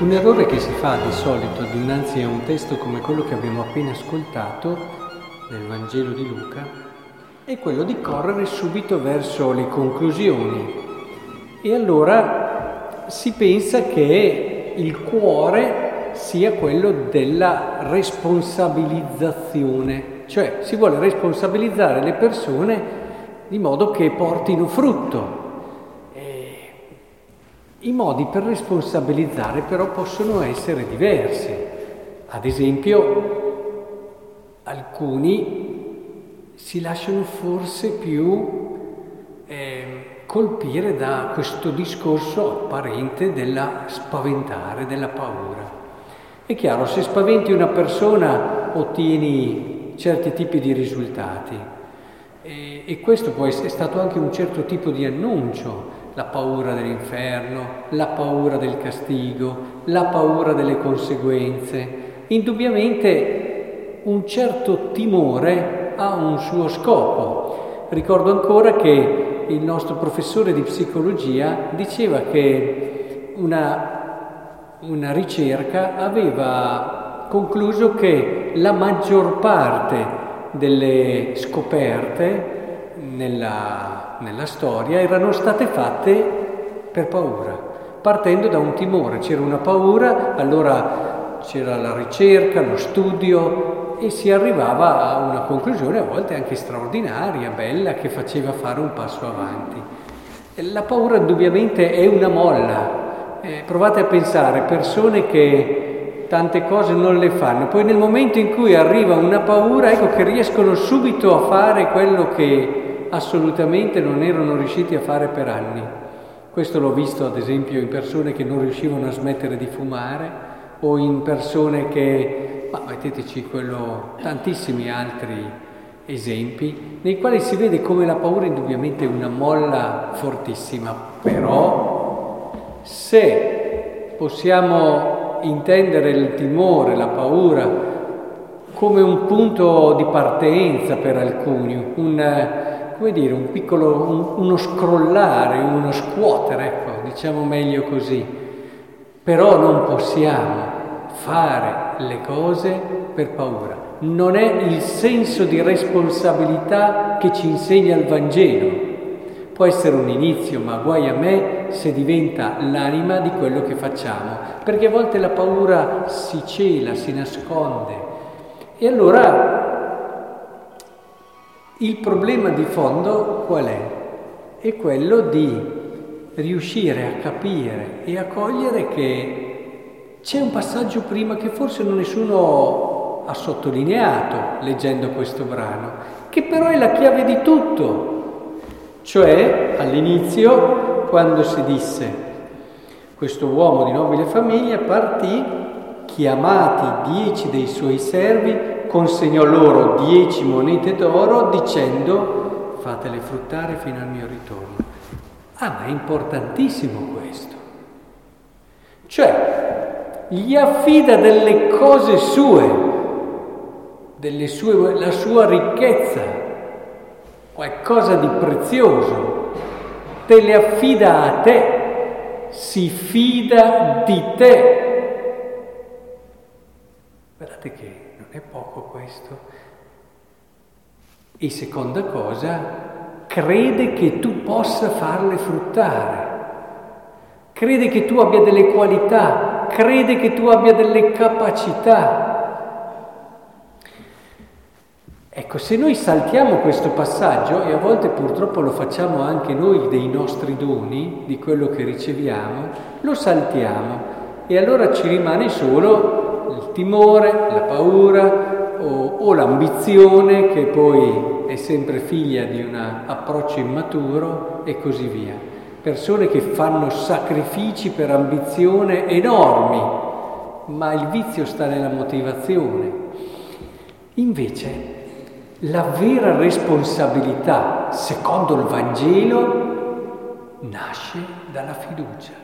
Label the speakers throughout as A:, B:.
A: Un errore che si fa di solito dinanzi a un testo come quello che abbiamo appena ascoltato nel Vangelo di Luca è quello di correre subito verso le conclusioni e allora si pensa che il cuore sia quello della responsabilizzazione, cioè si vuole responsabilizzare le persone di modo che portino frutto. I modi per responsabilizzare però possono essere diversi. Ad esempio, alcuni si lasciano forse più eh, colpire da questo discorso apparente della spaventare, della paura. È chiaro, se spaventi una persona ottieni certi tipi di risultati e, e questo può essere stato anche un certo tipo di annuncio la paura dell'inferno, la paura del castigo, la paura delle conseguenze. Indubbiamente un certo timore ha un suo scopo. Ricordo ancora che il nostro professore di psicologia diceva che una, una ricerca aveva concluso che la maggior parte delle scoperte nella, nella storia erano state fatte per paura, partendo da un timore. C'era una paura, allora c'era la ricerca, lo studio e si arrivava a una conclusione a volte anche straordinaria, bella, che faceva fare un passo avanti. La paura indubbiamente è una molla. Eh, provate a pensare, persone che tante cose non le fanno, poi nel momento in cui arriva una paura, ecco che riescono subito a fare quello che assolutamente non erano riusciti a fare per anni. Questo l'ho visto ad esempio in persone che non riuscivano a smettere di fumare o in persone che, ma metteteci quello, tantissimi altri esempi, nei quali si vede come la paura indubbiamente è una molla fortissima, però se possiamo intendere il timore, la paura come un punto di partenza per alcuni, un, come dire, un piccolo, un, uno scrollare, uno scuotere, ecco, diciamo meglio così. Però non possiamo fare le cose per paura. Non è il senso di responsabilità che ci insegna il Vangelo. Può essere un inizio, ma guai a me se diventa l'anima di quello che facciamo, perché a volte la paura si cela, si nasconde. E allora il problema di fondo qual è? È quello di riuscire a capire e a cogliere che c'è un passaggio prima che forse non nessuno ha sottolineato leggendo questo brano, che però è la chiave di tutto. Cioè, all'inizio, quando si disse, questo uomo di nobile famiglia partì, chiamati dieci dei suoi servi, consegnò loro dieci monete d'oro dicendo fatele fruttare fino al mio ritorno. Ah, ma è importantissimo questo. Cioè, gli affida delle cose sue, delle sue, la sua ricchezza, qualcosa di prezioso, te le affida a te, si fida di te. Guardate che è poco questo. E seconda cosa, crede che tu possa farle fruttare, crede che tu abbia delle qualità, crede che tu abbia delle capacità. Ecco, se noi saltiamo questo passaggio, e a volte purtroppo lo facciamo anche noi dei nostri doni, di quello che riceviamo, lo saltiamo e allora ci rimane solo il timore, la paura o, o l'ambizione che poi è sempre figlia di un approccio immaturo e così via. Persone che fanno sacrifici per ambizione enormi, ma il vizio sta nella motivazione. Invece la vera responsabilità, secondo il Vangelo, nasce dalla fiducia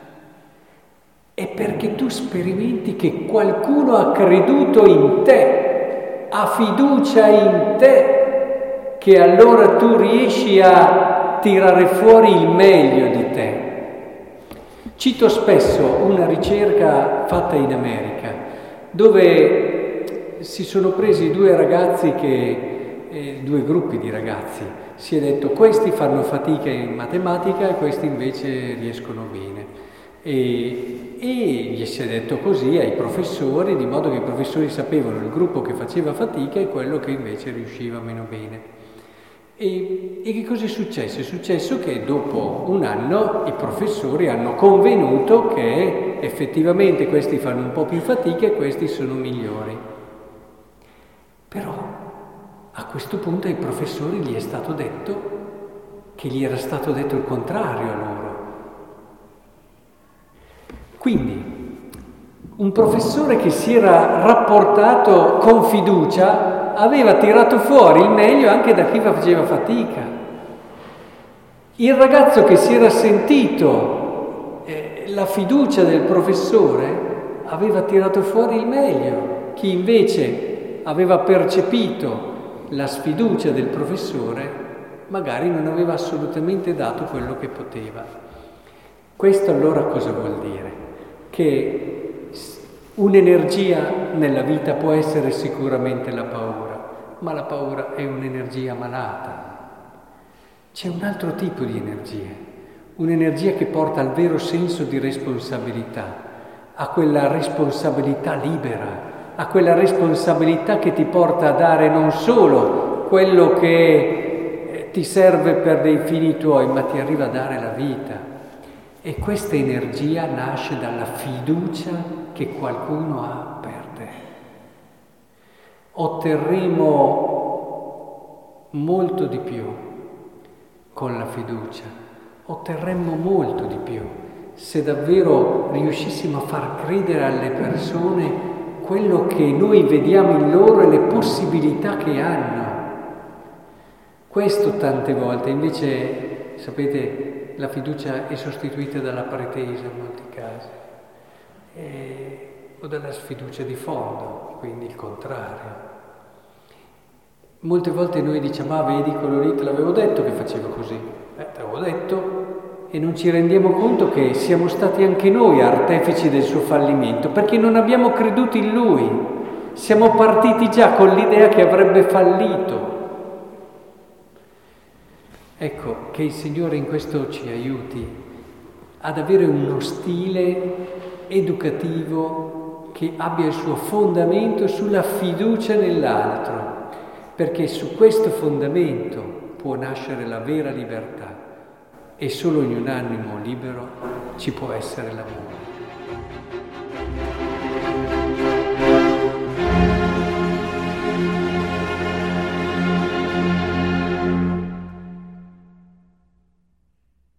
A: è perché tu sperimenti che qualcuno ha creduto in te, ha fiducia in te, che allora tu riesci a tirare fuori il meglio di te. Cito spesso una ricerca fatta in America dove si sono presi due ragazzi che, eh, due gruppi di ragazzi, si è detto questi fanno fatica in matematica e questi invece riescono bene. E, e gli si è detto così ai professori, di modo che i professori sapevano il gruppo che faceva fatica e quello che invece riusciva meno bene. E, e, che cosa è successo? È successo che dopo un anno i professori hanno convenuto che effettivamente questi fanno un po' più fatica e questi sono migliori. Però a questo punto ai professori gli è stato detto che gli era stato detto il contrario a loro. Quindi un professore che si era rapportato con fiducia aveva tirato fuori il meglio anche da chi faceva fatica. Il ragazzo che si era sentito eh, la fiducia del professore aveva tirato fuori il meglio, chi invece aveva percepito la sfiducia del professore magari non aveva assolutamente dato quello che poteva. Questo allora cosa vuol dire? Che un'energia nella vita può essere sicuramente la paura ma la paura è un'energia malata. C'è un altro tipo di energia, un'energia che porta al vero senso di responsabilità, a quella responsabilità libera, a quella responsabilità che ti porta a dare non solo quello che eh, ti serve per dei fini tuoi, ma ti arriva a dare la vita. E questa energia nasce dalla fiducia che qualcuno ha per otterremo molto di più con la fiducia, otterremmo molto di più se davvero riuscissimo a far credere alle persone quello che noi vediamo in loro e le possibilità che hanno. Questo tante volte, invece, sapete, la fiducia è sostituita dalla pretesa in molti casi, e, o dalla sfiducia di fondo, quindi il contrario. Molte volte noi diciamo, ah vedi quello lì, te l'avevo detto che faceva così. Eh, te l'avevo detto e non ci rendiamo conto che siamo stati anche noi artefici del suo fallimento, perché non abbiamo creduto in lui. Siamo partiti già con l'idea che avrebbe fallito. Ecco, che il Signore in questo ci aiuti ad avere uno stile educativo che abbia il suo fondamento sulla fiducia nell'altro perché su questo fondamento può nascere la vera libertà e solo in un animo libero ci può essere l'amore.